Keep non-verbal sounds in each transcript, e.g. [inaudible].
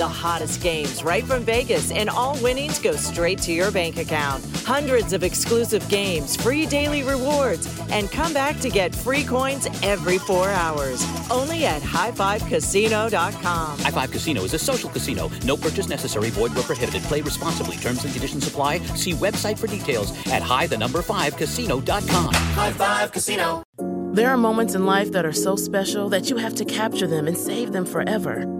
The hottest games right from Vegas, and all winnings go straight to your bank account. Hundreds of exclusive games, free daily rewards, and come back to get free coins every four hours. Only at highfivecasino.com. High Five Casino is a social casino. No purchase necessary. Void where prohibited. Play responsibly. Terms and conditions apply. See website for details at high the number five casino.com. High Five Casino. There are moments in life that are so special that you have to capture them and save them forever.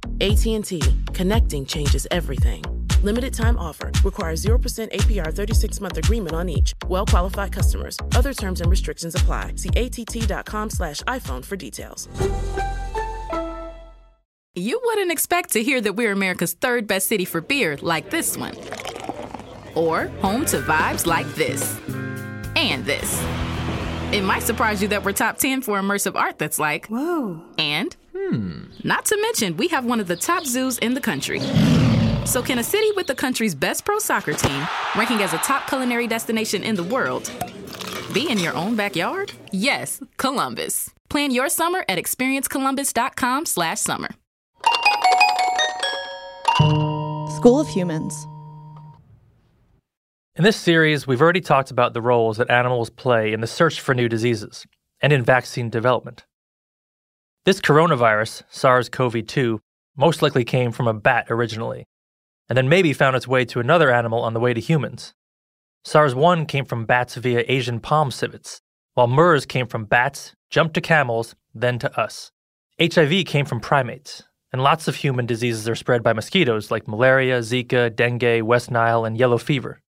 AT&T. Connecting changes everything. Limited time offer. Requires 0% APR 36 month agreement on each. Well qualified customers. Other terms and restrictions apply. See att.com slash iPhone for details. You wouldn't expect to hear that we're America's third best city for beer like this one. Or home to vibes like this. And this. It might surprise you that we're top 10 for immersive art that's like, Whoa. and? Hmm. Not to mention, we have one of the top zoos in the country. So, can a city with the country's best pro soccer team, ranking as a top culinary destination in the world, be in your own backyard? Yes, Columbus. Plan your summer at experiencecolumbus.com/summer. School of Humans. In this series, we've already talked about the roles that animals play in the search for new diseases and in vaccine development. This coronavirus, SARS CoV 2, most likely came from a bat originally, and then maybe found its way to another animal on the way to humans. SARS 1 came from bats via Asian palm civets, while MERS came from bats, jumped to camels, then to us. HIV came from primates, and lots of human diseases are spread by mosquitoes like malaria, Zika, dengue, West Nile, and yellow fever.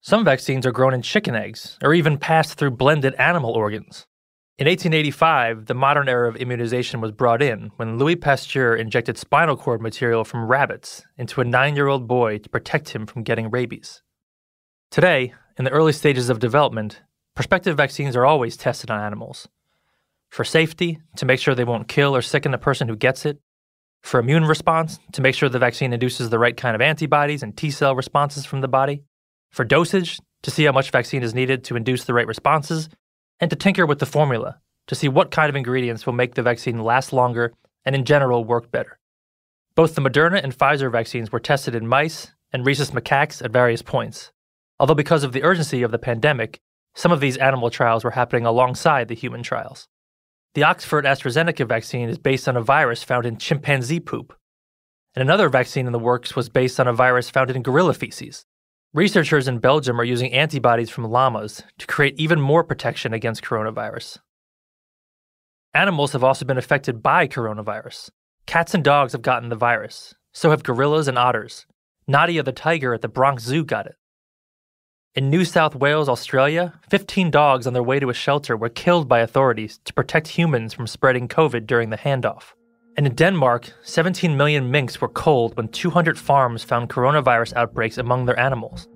Some vaccines are grown in chicken eggs, or even passed through blended animal organs. In 1885, the modern era of immunization was brought in when Louis Pasteur injected spinal cord material from rabbits into a nine year old boy to protect him from getting rabies. Today, in the early stages of development, prospective vaccines are always tested on animals. For safety, to make sure they won't kill or sicken the person who gets it. For immune response, to make sure the vaccine induces the right kind of antibodies and T cell responses from the body for dosage to see how much vaccine is needed to induce the right responses, and to tinker with the formula to see what kind of ingredients will make the vaccine last longer and in general work better. Both the Moderna and Pfizer vaccines were tested in mice and rhesus macaques at various points, although because of the urgency of the pandemic, some of these animal trials were happening alongside the human trials. The Oxford AstraZeneca vaccine is based on a virus found in chimpanzee poop, and another vaccine in the works was based on a virus found in gorilla feces. Researchers in Belgium are using antibodies from llamas to create even more protection against coronavirus. Animals have also been affected by coronavirus. Cats and dogs have gotten the virus, so have gorillas and otters. Nadia the tiger at the Bronx Zoo got it. In New South Wales, Australia, 15 dogs on their way to a shelter were killed by authorities to protect humans from spreading COVID during the handoff. And in Denmark, 17 million minks were culled when 200 farms found coronavirus outbreaks among their animals.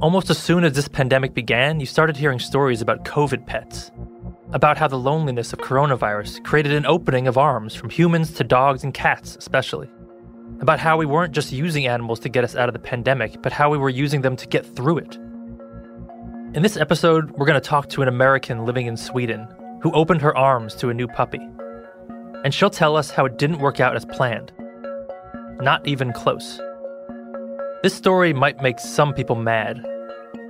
Almost as soon as this pandemic began, you started hearing stories about COVID pets, about how the loneliness of coronavirus created an opening of arms from humans to dogs and cats, especially. About how we weren't just using animals to get us out of the pandemic, but how we were using them to get through it. In this episode, we're going to talk to an American living in Sweden who opened her arms to a new puppy and she'll tell us how it didn't work out as planned. Not even close. This story might make some people mad,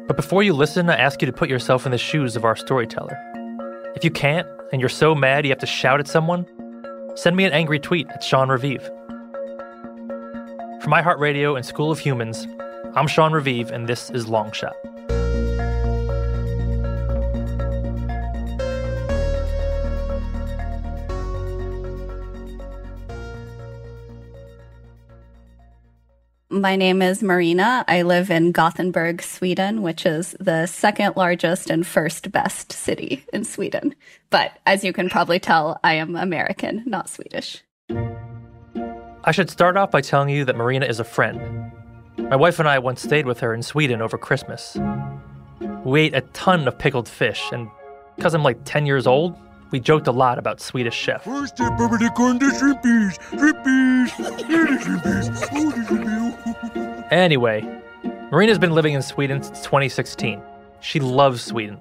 but before you listen, I ask you to put yourself in the shoes of our storyteller. If you can't, and you're so mad you have to shout at someone, send me an angry tweet at Sean Revive. From iHeartRadio and School of Humans, I'm Sean Revive, and this is Longshot. My name is Marina. I live in Gothenburg, Sweden, which is the second largest and first best city in Sweden. But as you can probably tell, I am American, not Swedish. I should start off by telling you that Marina is a friend. My wife and I once stayed with her in Sweden over Christmas. We ate a ton of pickled fish, and because I'm like 10 years old, we joked a lot about Swedish chef. Anyway, Marina's been living in Sweden since 2016. She loves Sweden.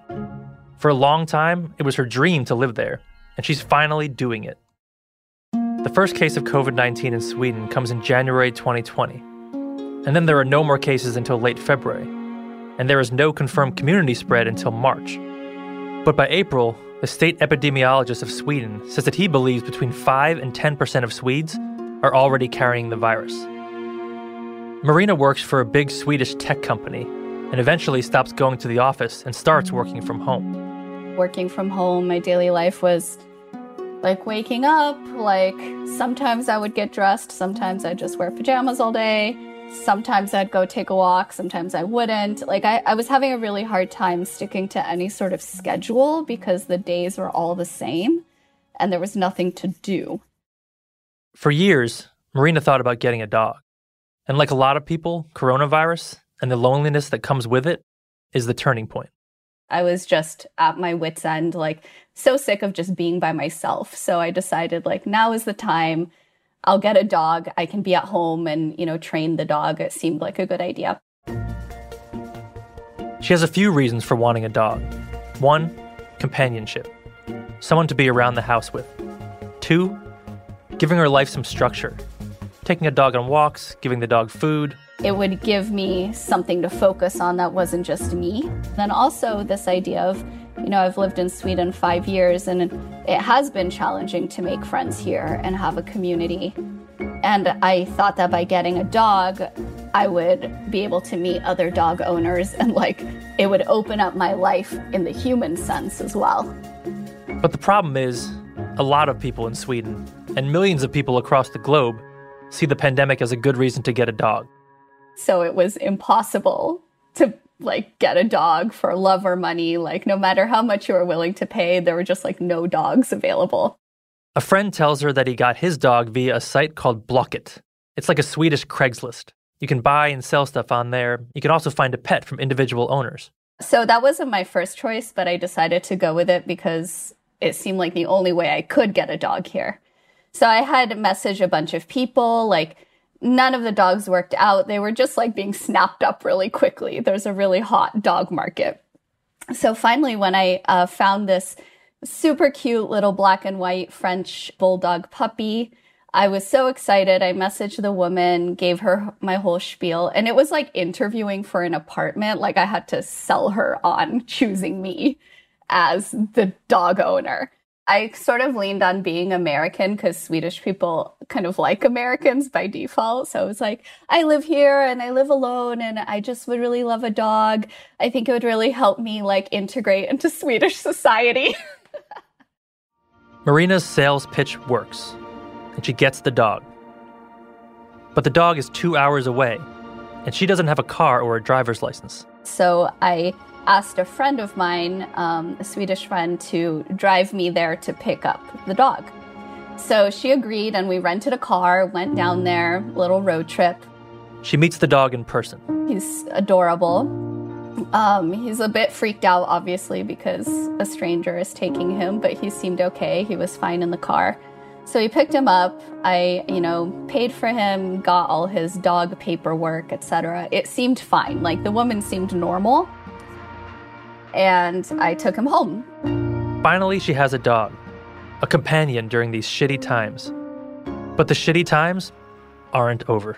For a long time, it was her dream to live there, and she's finally doing it. The first case of COVID 19 in Sweden comes in January 2020, and then there are no more cases until late February, and there is no confirmed community spread until March. But by April, the state epidemiologist of Sweden says that he believes between 5 and 10% of Swedes are already carrying the virus. Marina works for a big Swedish tech company and eventually stops going to the office and starts working from home. Working from home, my daily life was like waking up, like sometimes I would get dressed, sometimes I'd just wear pajamas all day, sometimes I'd go take a walk, sometimes I wouldn't. Like I, I was having a really hard time sticking to any sort of schedule because the days were all the same and there was nothing to do. For years, Marina thought about getting a dog. And like a lot of people, coronavirus and the loneliness that comes with it is the turning point. I was just at my wits' end, like so sick of just being by myself. So I decided, like, now is the time. I'll get a dog. I can be at home and, you know, train the dog. It seemed like a good idea. She has a few reasons for wanting a dog. One, companionship, someone to be around the house with. Two, giving her life some structure, taking a dog on walks, giving the dog food. It would give me something to focus on that wasn't just me. Then also this idea of, you know, I've lived in Sweden five years and it has been challenging to make friends here and have a community. And I thought that by getting a dog, I would be able to meet other dog owners and like it would open up my life in the human sense as well. But the problem is, a lot of people in Sweden and millions of people across the globe see the pandemic as a good reason to get a dog. So it was impossible to like get a dog for love or money. Like no matter how much you were willing to pay, there were just like no dogs available. A friend tells her that he got his dog via a site called Blocket. It's like a Swedish Craigslist. You can buy and sell stuff on there. You can also find a pet from individual owners. So that wasn't my first choice, but I decided to go with it because it seemed like the only way I could get a dog here. So I had messaged a bunch of people, like none of the dogs worked out. They were just like being snapped up really quickly. There's a really hot dog market. So finally, when I uh, found this super cute little black and white French bulldog puppy, I was so excited. I messaged the woman, gave her my whole spiel, and it was like interviewing for an apartment. Like I had to sell her on [laughs] choosing me as the dog owner. I sort of leaned on being American because Swedish people kind of like Americans by default. So I was like, I live here and I live alone and I just would really love a dog. I think it would really help me like integrate into [laughs] Swedish society. Marina's sales pitch works and she gets the dog. But the dog is two hours away and she doesn't have a car or a driver's license. So I asked a friend of mine, um, a Swedish friend, to drive me there to pick up the dog. So she agreed, and we rented a car, went down there, little road trip. She meets the dog in person. He's adorable. Um, he's a bit freaked out, obviously, because a stranger is taking him, but he seemed okay. He was fine in the car. So we picked him up. I, you know, paid for him, got all his dog paperwork, etc. It seemed fine. Like the woman seemed normal and I took him home. Finally, she has a dog, a companion during these shitty times. But the shitty times aren't over.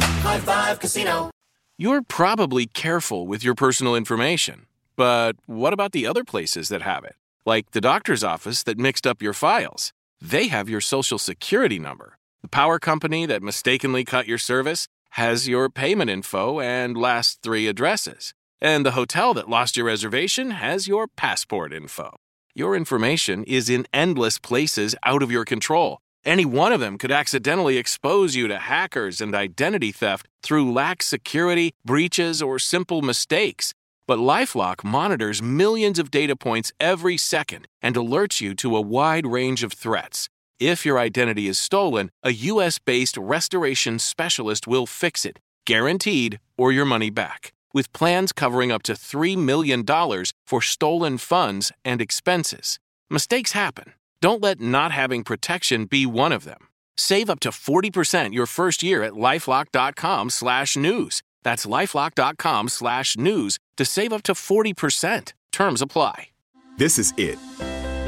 High Five Casino. You're probably careful with your personal information, but what about the other places that have it? Like the doctor's office that mixed up your files. They have your social security number. The power company that mistakenly cut your service has your payment info and last three addresses. And the hotel that lost your reservation has your passport info. Your information is in endless places out of your control. Any one of them could accidentally expose you to hackers and identity theft through lax security, breaches, or simple mistakes. But Lifelock monitors millions of data points every second and alerts you to a wide range of threats. If your identity is stolen, a US based restoration specialist will fix it, guaranteed, or your money back. With plans covering up to $3 million for stolen funds and expenses. Mistakes happen. Don't let not having protection be one of them. Save up to 40% your first year at lifelock.com slash news. That's lifelock.com slash news to save up to 40%. Terms apply. This is it.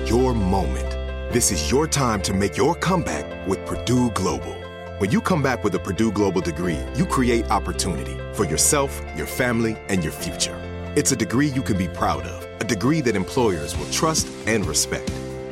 Your moment. This is your time to make your comeback with Purdue Global. When you come back with a Purdue Global degree, you create opportunity for yourself, your family, and your future. It's a degree you can be proud of, a degree that employers will trust and respect.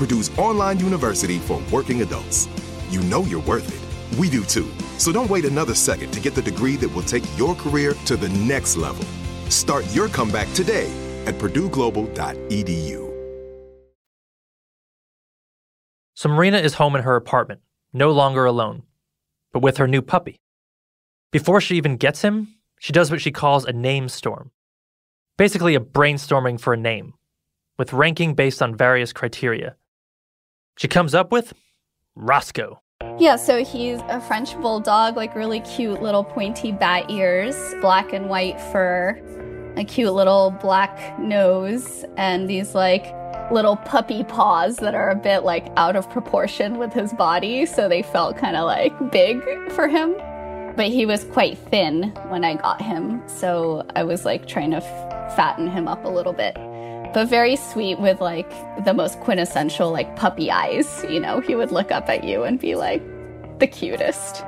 Purdue's online university for working adults. You know you're worth it. We do too. So don't wait another second to get the degree that will take your career to the next level. Start your comeback today at purdueglobal.edu. So Marina is home in her apartment, no longer alone, but with her new puppy. Before she even gets him, she does what she calls a name storm. Basically, a brainstorming for a name, with ranking based on various criteria. She comes up with Roscoe. Yeah, so he's a French bulldog, like really cute little pointy bat ears, black and white fur, a cute little black nose, and these like little puppy paws that are a bit like out of proportion with his body, so they felt kind of like big for him. But he was quite thin when I got him, so I was like trying to f- fatten him up a little bit but very sweet with like the most quintessential like puppy eyes. You know, he would look up at you and be like the cutest.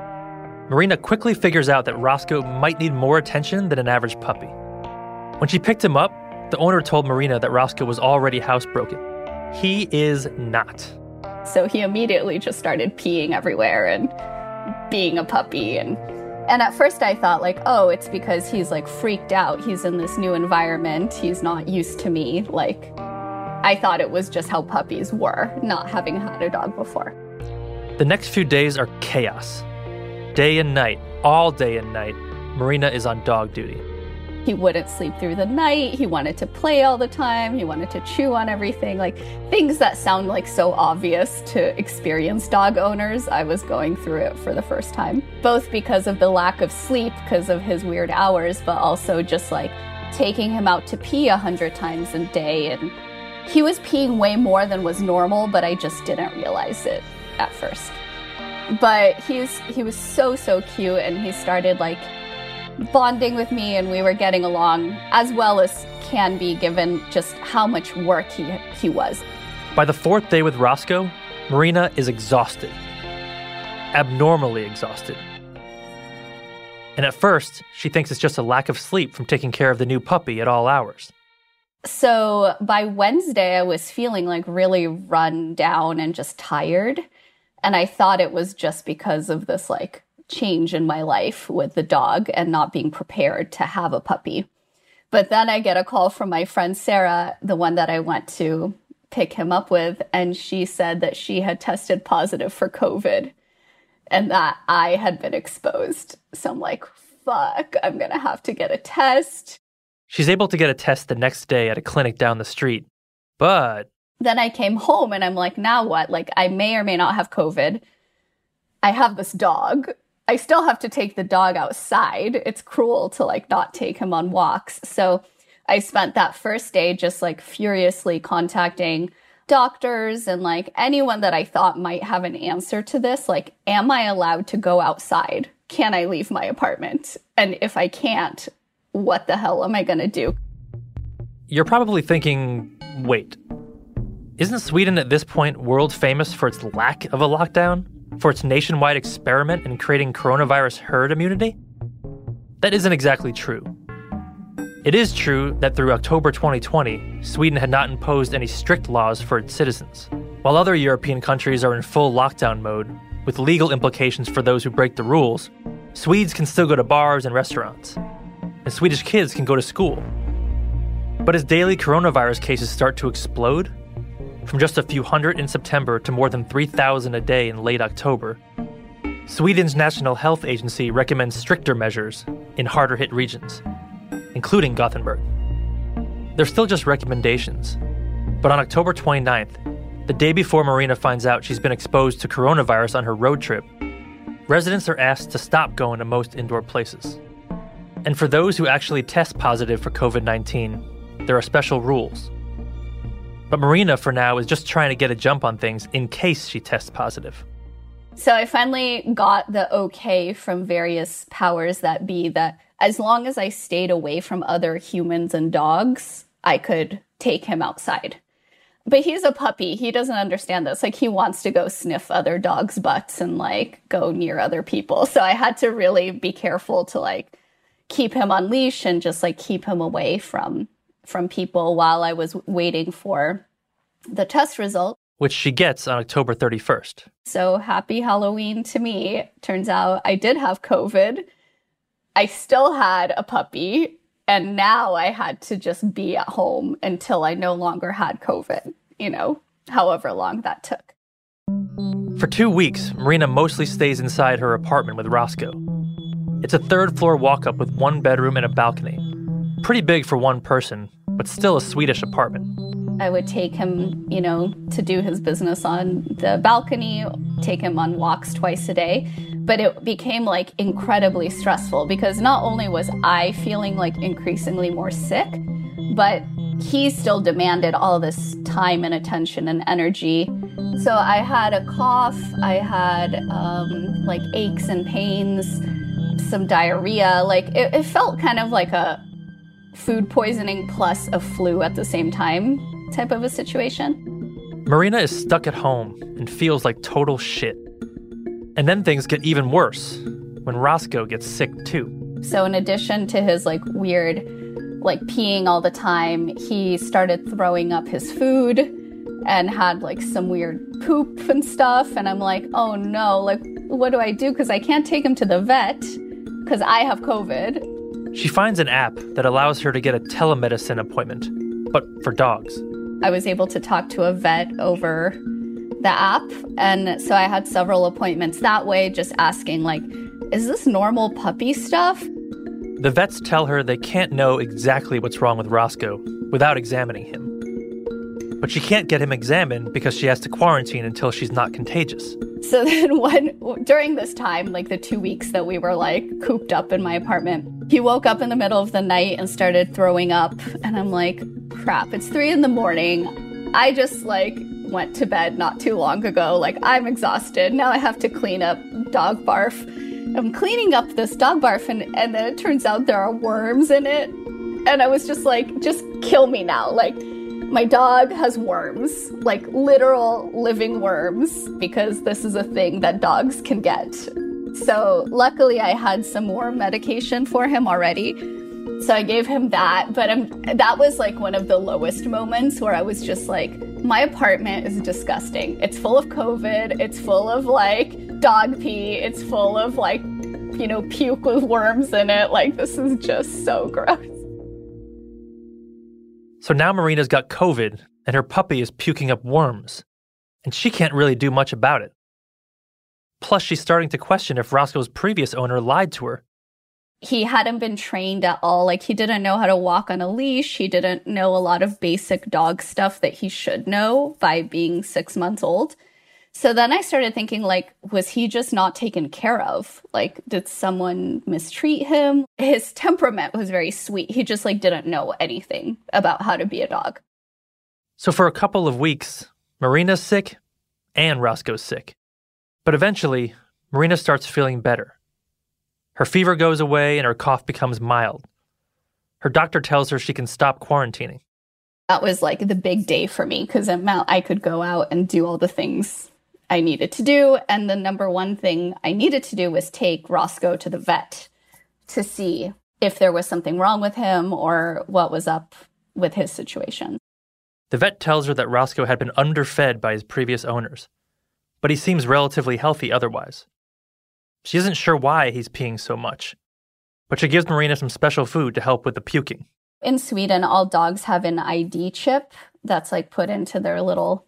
Marina quickly figures out that Roscoe might need more attention than an average puppy. When she picked him up, the owner told Marina that Roscoe was already housebroken. He is not. So he immediately just started peeing everywhere and being a puppy and and at first I thought like, oh, it's because he's like freaked out. He's in this new environment. He's not used to me. Like I thought it was just how puppies were, not having had a dog before. The next few days are chaos. Day and night, all day and night, Marina is on dog duty. He wouldn't sleep through the night. He wanted to play all the time. He wanted to chew on everything. Like things that sound like so obvious to experienced dog owners. I was going through it for the first time, both because of the lack of sleep, because of his weird hours, but also just like taking him out to pee a hundred times a day. And he was peeing way more than was normal, but I just didn't realize it at first. But he's he was so so cute, and he started like bonding with me and we were getting along as well as can be given just how much work he, he was. By the fourth day with Roscoe, Marina is exhausted. Abnormally exhausted. And at first, she thinks it's just a lack of sleep from taking care of the new puppy at all hours. So by Wednesday, I was feeling like really run down and just tired. And I thought it was just because of this like change in my life with the dog and not being prepared to have a puppy. But then I get a call from my friend Sarah, the one that I went to pick him up with. And she said that she had tested positive for COVID and that I had been exposed. So I'm like, fuck, I'm going to have to get a test. She's able to get a test the next day at a clinic down the street. But then I came home and I'm like, now what? Like, I may or may not have COVID. I have this dog. I still have to take the dog outside. It's cruel to like not take him on walks. So I spent that first day just like furiously contacting doctors and like anyone that I thought might have an answer to this. Like, am I allowed to go outside? Can I leave my apartment? And if I can't, what the hell am I going to do? You're probably thinking, wait, isn't Sweden at this point world famous for its lack of a lockdown? For its nationwide experiment in creating coronavirus herd immunity? That isn't exactly true. It is true that through October 2020, Sweden had not imposed any strict laws for its citizens. While other European countries are in full lockdown mode, with legal implications for those who break the rules, Swedes can still go to bars and restaurants, and Swedish kids can go to school. But as daily coronavirus cases start to explode, from just a few hundred in September to more than 3,000 a day in late October, Sweden's National Health Agency recommends stricter measures in harder hit regions including Gothenburg. They're still just recommendations. But on October 29th, the day before Marina finds out she's been exposed to coronavirus on her road trip, residents are asked to stop going to most indoor places. And for those who actually test positive for COVID 19, there are special rules. But Marina, for now, is just trying to get a jump on things in case she tests positive. So I finally got the okay from various powers that be that as long as I stayed away from other humans and dogs, I could take him outside. But he's a puppy. He doesn't understand this. Like he wants to go sniff other dogs' butts and like go near other people. So I had to really be careful to like keep him on leash and just like keep him away from from people while I was waiting for the test result. Which she gets on October 31st. So happy Halloween to me. Turns out I did have COVID I still had a puppy and now I had to just be at home until I no longer had COVID, you know, however long that took. For two weeks, Marina mostly stays inside her apartment with Roscoe. It's a third floor walk up with one bedroom and a balcony. Pretty big for one person, but still a Swedish apartment. I would take him, you know, to do his business on the balcony, take him on walks twice a day. But it became like incredibly stressful because not only was I feeling like increasingly more sick, but he still demanded all this time and attention and energy. So I had a cough, I had um, like aches and pains, some diarrhea. Like it, it felt kind of like a food poisoning plus a flu at the same time type of a situation. Marina is stuck at home and feels like total shit. And then things get even worse when Roscoe gets sick too. So, in addition to his like weird, like peeing all the time, he started throwing up his food and had like some weird poop and stuff. And I'm like, oh no, like, what do I do? Because I can't take him to the vet because I have COVID. She finds an app that allows her to get a telemedicine appointment, but for dogs. I was able to talk to a vet over the app. And so I had several appointments that way, just asking, like, is this normal puppy stuff? The vets tell her they can't know exactly what's wrong with Roscoe without examining him. But she can't get him examined because she has to quarantine until she's not contagious. So [laughs] then, when during this time, like the two weeks that we were like cooped up in my apartment, he woke up in the middle of the night and started throwing up. And I'm like, crap, it's three in the morning. I just like went to bed not too long ago. Like, I'm exhausted. Now I have to clean up dog barf. I'm cleaning up this dog barf, and, and then it turns out there are worms in it. And I was just like, just kill me now. Like, my dog has worms, like literal living worms, because this is a thing that dogs can get. So, luckily, I had some more medication for him already. So I gave him that, but um, that was like one of the lowest moments where I was just like, my apartment is disgusting. It's full of COVID. It's full of like dog pee. It's full of like, you know, puke with worms in it. Like, this is just so gross. So now Marina's got COVID and her puppy is puking up worms, and she can't really do much about it. Plus, she's starting to question if Roscoe's previous owner lied to her. He hadn't been trained at all. Like, he didn't know how to walk on a leash. He didn't know a lot of basic dog stuff that he should know by being six months old. So then I started thinking, like, was he just not taken care of? Like, did someone mistreat him? His temperament was very sweet. He just, like, didn't know anything about how to be a dog. So for a couple of weeks, Marina's sick and Roscoe's sick. But eventually, Marina starts feeling better. Her fever goes away and her cough becomes mild. Her doctor tells her she can stop quarantining. That was like the big day for me because I could go out and do all the things I needed to do. And the number one thing I needed to do was take Roscoe to the vet to see if there was something wrong with him or what was up with his situation. The vet tells her that Roscoe had been underfed by his previous owners, but he seems relatively healthy otherwise. She isn't sure why he's peeing so much, but she gives Marina some special food to help with the puking. In Sweden, all dogs have an ID chip that's like put into their little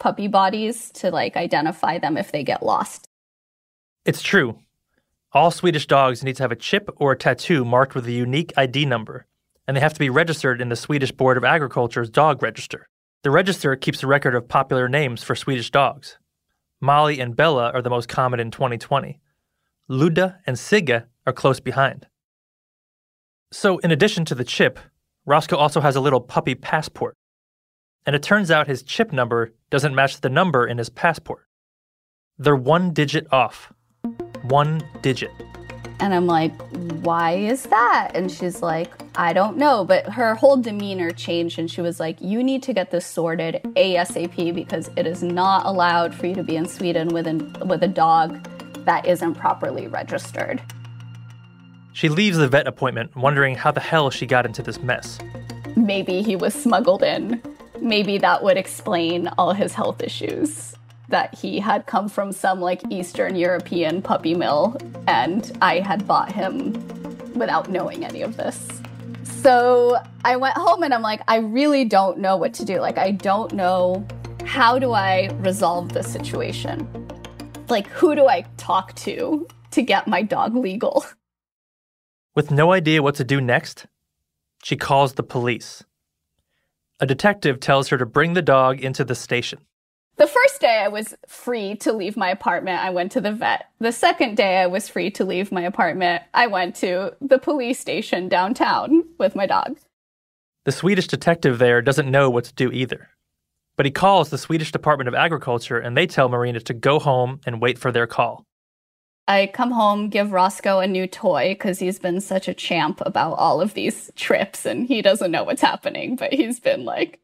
puppy bodies to like identify them if they get lost. It's true. All Swedish dogs need to have a chip or a tattoo marked with a unique ID number, and they have to be registered in the Swedish Board of Agriculture's dog register. The register keeps a record of popular names for Swedish dogs. Molly and Bella are the most common in 2020. Ludde and Sigge are close behind. So, in addition to the chip, Roscoe also has a little puppy passport and it turns out his chip number doesn't match the number in his passport. They're one digit off. One digit. And I'm like, why is that? And she's like, I don't know. But her whole demeanor changed and she was like, you need to get this sorted ASAP because it is not allowed for you to be in Sweden with, an, with a dog that isn't properly registered. She leaves the vet appointment wondering how the hell she got into this mess. Maybe he was smuggled in maybe that would explain all his health issues that he had come from some like Eastern European puppy mill and I had bought him without knowing any of this. So I went home and I'm like, I really don't know what to do. Like, I don't know how do I resolve this situation? Like, who do I talk to to get my dog legal? [laughs] With no idea what to do next, she calls the police. A detective tells her to bring the dog into the station. The first day I was free to leave my apartment, I went to the vet. The second day I was free to leave my apartment, I went to the police station downtown with my dog. The Swedish detective there doesn't know what to do either. But he calls the Swedish Department of Agriculture and they tell Marina to go home and wait for their call. I come home, give Roscoe a new toy because he's been such a champ about all of these trips and he doesn't know what's happening, but he's been like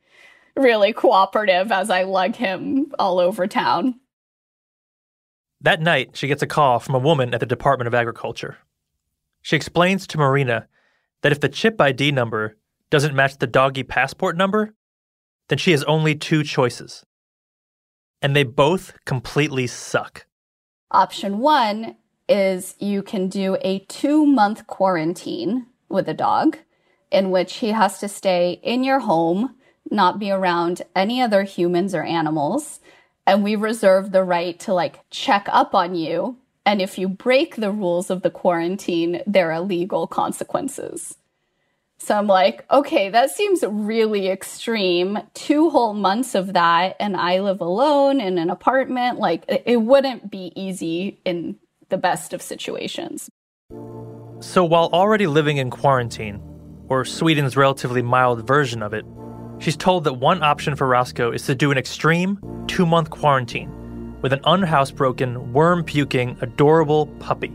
really cooperative as I lug him all over town. That night, she gets a call from a woman at the Department of Agriculture. She explains to Marina that if the chip ID number doesn't match the doggy passport number, then she has only two choices. And they both completely suck. Option one is you can do a two month quarantine with a dog in which he has to stay in your home, not be around any other humans or animals. And we reserve the right to like check up on you. And if you break the rules of the quarantine, there are legal consequences. So I'm like, okay, that seems really extreme. Two whole months of that, and I live alone in an apartment. Like, it wouldn't be easy in the best of situations. So, while already living in quarantine, or Sweden's relatively mild version of it, she's told that one option for Roscoe is to do an extreme two month quarantine with an unhousebroken, worm puking, adorable puppy,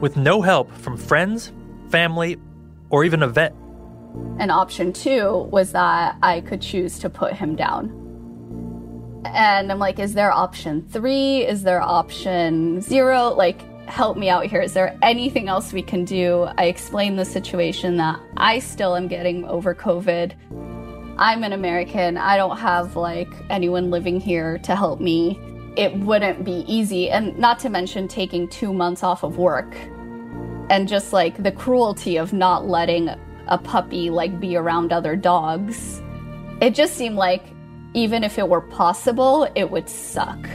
with no help from friends, family, or even a vet. And option two was that I could choose to put him down. And I'm like, is there option three? Is there option zero? Like, help me out here. Is there anything else we can do? I explained the situation that I still am getting over COVID. I'm an American. I don't have like anyone living here to help me. It wouldn't be easy. And not to mention taking two months off of work and just like the cruelty of not letting a puppy like be around other dogs. It just seemed like even if it were possible, it would suck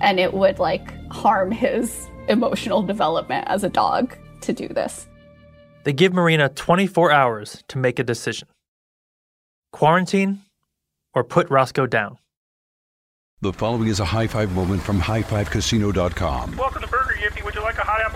and it would like harm his [laughs] emotional development as a dog to do this. They give Marina 24 hours to make a decision quarantine or put Roscoe down. The following is a high five moment from highfivecasino.com. Welcome to Burger Yippee. Would you like a hot apple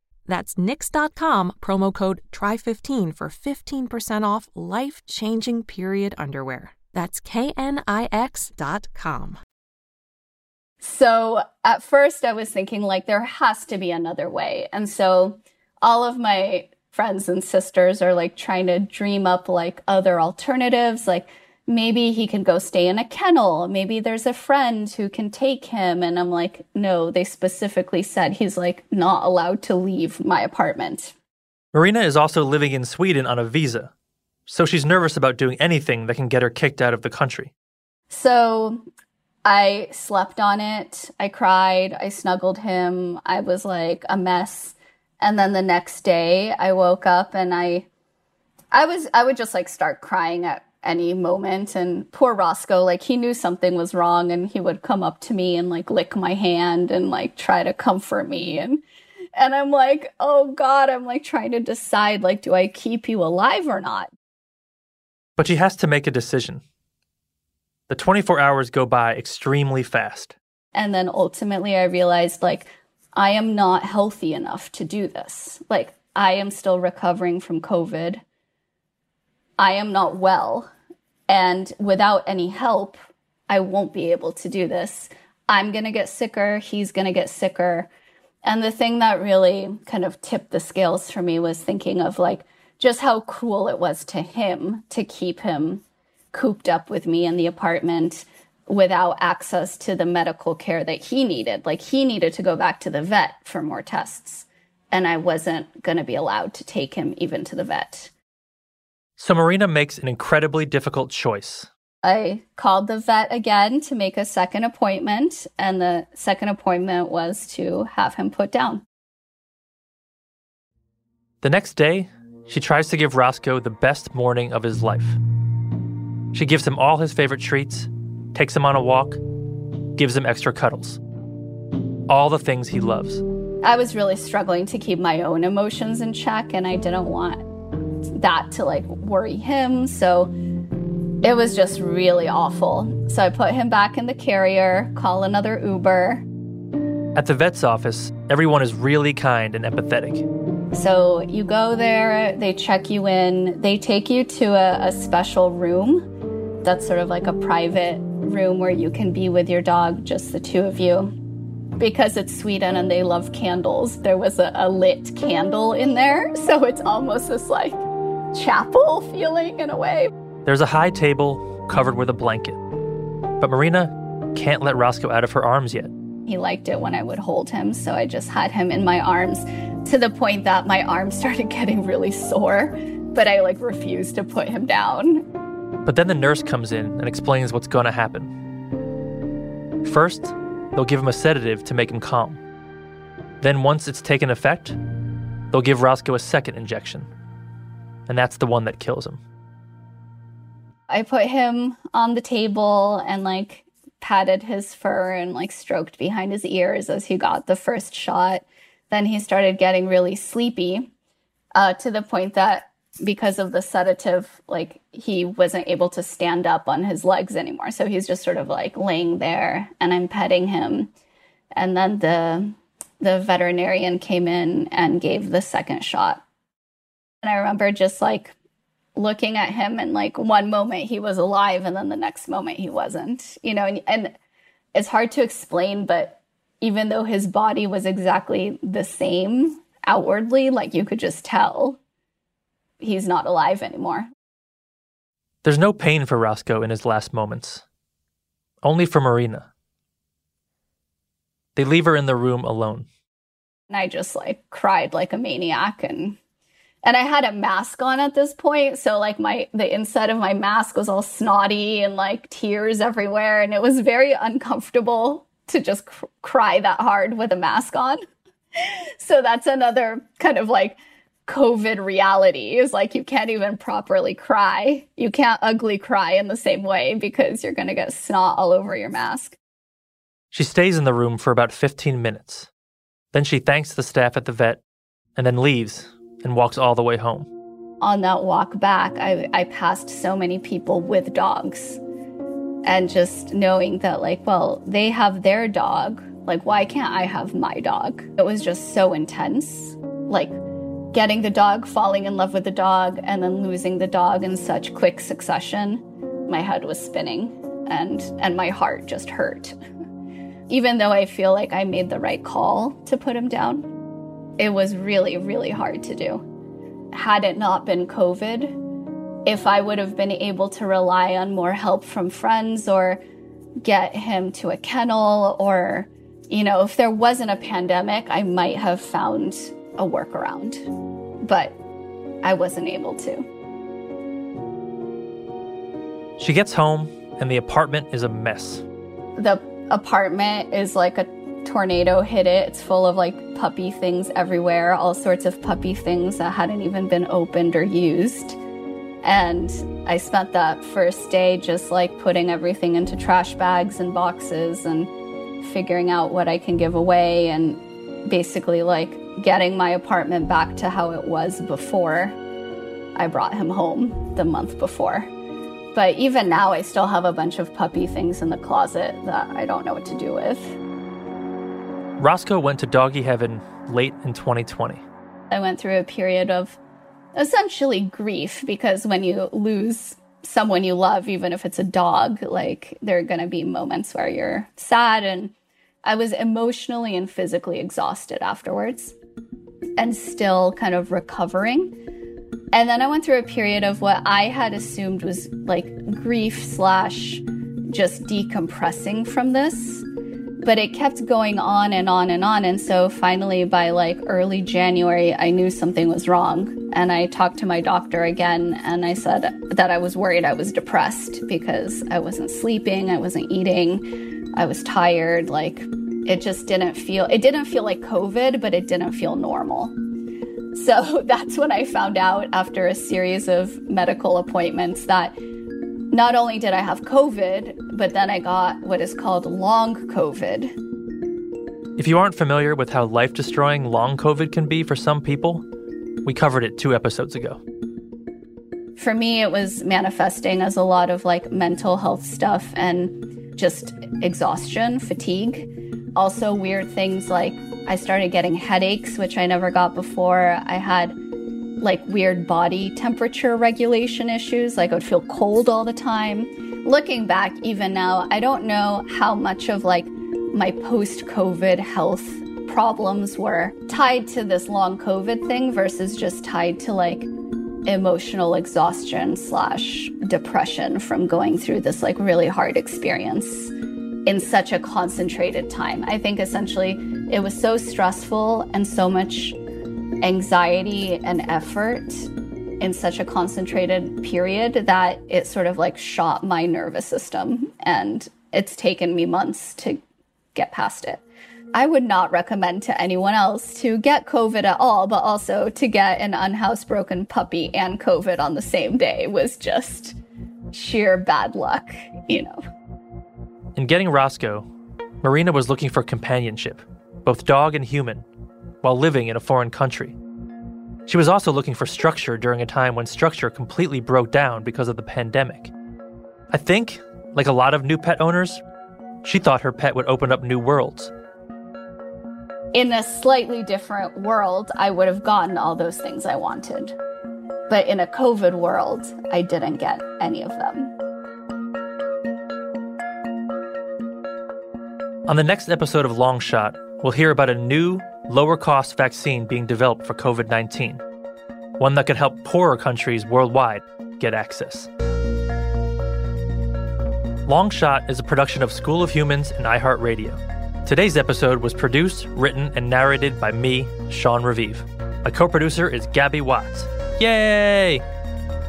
That's knix.com, promo code TRY15 for 15% off life changing period underwear. That's knix.com. So at first, I was thinking, like, there has to be another way. And so all of my friends and sisters are like trying to dream up like other alternatives, like, maybe he can go stay in a kennel. Maybe there's a friend who can take him. And I'm like, no, they specifically said he's like not allowed to leave my apartment. Marina is also living in Sweden on a visa, so she's nervous about doing anything that can get her kicked out of the country. So I slept on it. I cried. I snuggled him. I was like a mess. And then the next day I woke up and I I was I would just like start crying at any moment. And poor Roscoe, like he knew something was wrong and he would come up to me and like lick my hand and like try to comfort me. And, and I'm like, oh God, I'm like trying to decide, like, do I keep you alive or not? But she has to make a decision. The 24 hours go by extremely fast. And then ultimately I realized, like, I am not healthy enough to do this. Like, I am still recovering from COVID. I am not well. And without any help, I won't be able to do this. I'm going to get sicker. He's going to get sicker. And the thing that really kind of tipped the scales for me was thinking of like just how cruel it was to him to keep him cooped up with me in the apartment without access to the medical care that he needed. Like he needed to go back to the vet for more tests. And I wasn't going to be allowed to take him even to the vet. So Marina makes an incredibly difficult choice. I called the vet again to make a second appointment, and the second appointment was to have him put down. The next day, she tries to give Roscoe the best morning of his life. She gives him all his favorite treats, takes him on a walk, gives him extra cuddles. All the things he loves. I was really struggling to keep my own emotions in check, and I didn't want that to like worry him. So it was just really awful. So I put him back in the carrier, call another Uber. At the vet's office, everyone is really kind and empathetic. So you go there, they check you in, they take you to a, a special room that's sort of like a private room where you can be with your dog, just the two of you. Because it's Sweden and they love candles, there was a, a lit candle in there. [laughs] So it's almost this like chapel [laughs] feeling in a way. There's a high table covered with a blanket. But Marina can't let Roscoe out of her arms yet. He liked it when I would hold him, so I just had him in my arms to the point that my arms [laughs] started getting really sore, but I like refused to put him down. But then the nurse comes in and explains what's going to happen. First, they'll give him a sedative to make him calm. Then, once it's taken effect, they'll give Roscoe a second injection. And that's the one that kills him. I put him on the table and like patted his fur and like stroked behind his ears as he got the first shot. Then he started getting really sleepy uh, to the point that because of the sedative, like he wasn't able to stand up on his legs anymore. So he's just sort of like laying there and I'm petting him. And then the the veterinarian came in and gave the second shot. And I remember just like looking at him and like one moment he was alive and then the next moment he wasn't you know and, and it's hard to explain but even though his body was exactly the same outwardly like you could just tell he's not alive anymore. There's no pain for roscoe in his last moments. Only for marina. They leave her in the room alone. And i just like cried like a maniac and and I had a mask on at this point, so like my the inside of my mask was all snotty and like tears everywhere, and it was very uncomfortable to just cr- cry that hard with a mask on. [laughs] so that's another kind of like COVID reality is like you can't even properly cry. You can't ugly cry in the same way because you're going to get snot all over your mask. She stays in the room for about 15 minutes. Then she thanks the staff at the vet and then leaves and walks all the way home. On that walk back, I, I passed so many people with dogs. And just knowing that, like, well, they have their dog. Like, why can't I have my dog? It was just so intense. Like, getting the dog, falling in love with the dog, and then losing the dog in such quick succession. My head was spinning and, and my heart just hurt. [laughs] Even though I feel like I made the right call to put him down, it was really, really hard to do. Had it not been COVID, if I would have been able to rely on more help from friends or get him to a kennel, or, you know, if there wasn't a pandemic, I might have found a workaround. But I wasn't able to. She gets home, and the apartment is a mess. The apartment is like a tornado hit it. It's full of like puppy things everywhere, all sorts of puppy things that hadn't even been opened or used. And I spent that first day just like putting everything into trash bags and boxes and figuring out what I can give away and basically like getting my apartment back to how it was before I brought him home the month before. But even now, I still have a bunch of puppy things in the closet that I don't know what to do with. Roscoe went to doggy heaven late in 2020. I went through a period of essentially grief because when you lose someone you love, even if it's a dog, like there are going to be moments where you're sad. And I was emotionally and physically exhausted afterwards and still kind of recovering. And then I went through a period of what I had assumed was like grief slash just decompressing from this but it kept going on and on and on. And so finally, by like early January, I knew something was wrong. And I talked to my doctor again and I said that I was worried I was depressed because I wasn't sleeping, I wasn't eating, I was tired. Like it just didn't feel, it didn't feel like COVID, but it didn't feel normal. So [laughs] that's when I found out after a series of medical appointments that not only did I have COVID, but then I got what is called long COVID. If you aren't familiar with how life destroying long COVID can be for some people, we covered it two episodes ago. For me, it was manifesting as a lot of like mental health stuff and just exhaustion, fatigue. Also, weird things like I started getting headaches, which I never got before. I had like weird body temperature regulation issues, like I would feel cold all the time. Looking back, even now, I don't know how much of like my post COVID health problems were tied to this long COVID thing versus just tied to like emotional exhaustion slash depression from going through this like really hard experience in such a concentrated time. I think essentially it was so stressful and so much anxiety and effort in such a concentrated period that it sort of like shot my nervous system and it's taken me months to get past it. I would not recommend to anyone else to get COVID at all, but also to get an unhousebroken puppy and COVID on the same day was just sheer bad luck, you know. In getting Roscoe, Marina was looking for companionship, both dog and human, while living in a foreign country. She was also looking for structure during a time when structure completely broke down because of the pandemic. I think, like a lot of new pet owners, she thought her pet would open up new worlds. In a slightly different world, I would have gotten all those things I wanted. But in a COVID world, I didn't get any of them. On the next episode of Long Shot, we'll hear about a new, lower cost vaccine being developed for COVID 19, one that could help poorer countries worldwide get access. Long Shot is a production of School of Humans and iHeartRadio. Today's episode was produced, written, and narrated by me, Sean Revive. My co producer is Gabby Watts. Yay!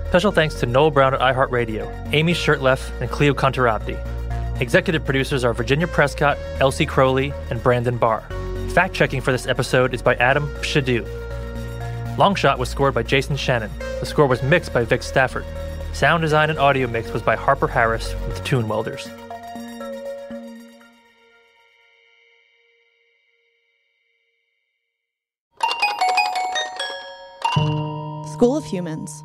Special thanks to Noel Brown at iHeartRadio, Amy Shirtleff, and Cleo Contarabdi. Executive producers are Virginia Prescott, Elsie Crowley, and Brandon Barr. Fact checking for this episode is by Adam Pshadu. Longshot was scored by Jason Shannon. The score was mixed by Vic Stafford. Sound design and audio mix was by Harper Harris with Tune Welders. School of Humans.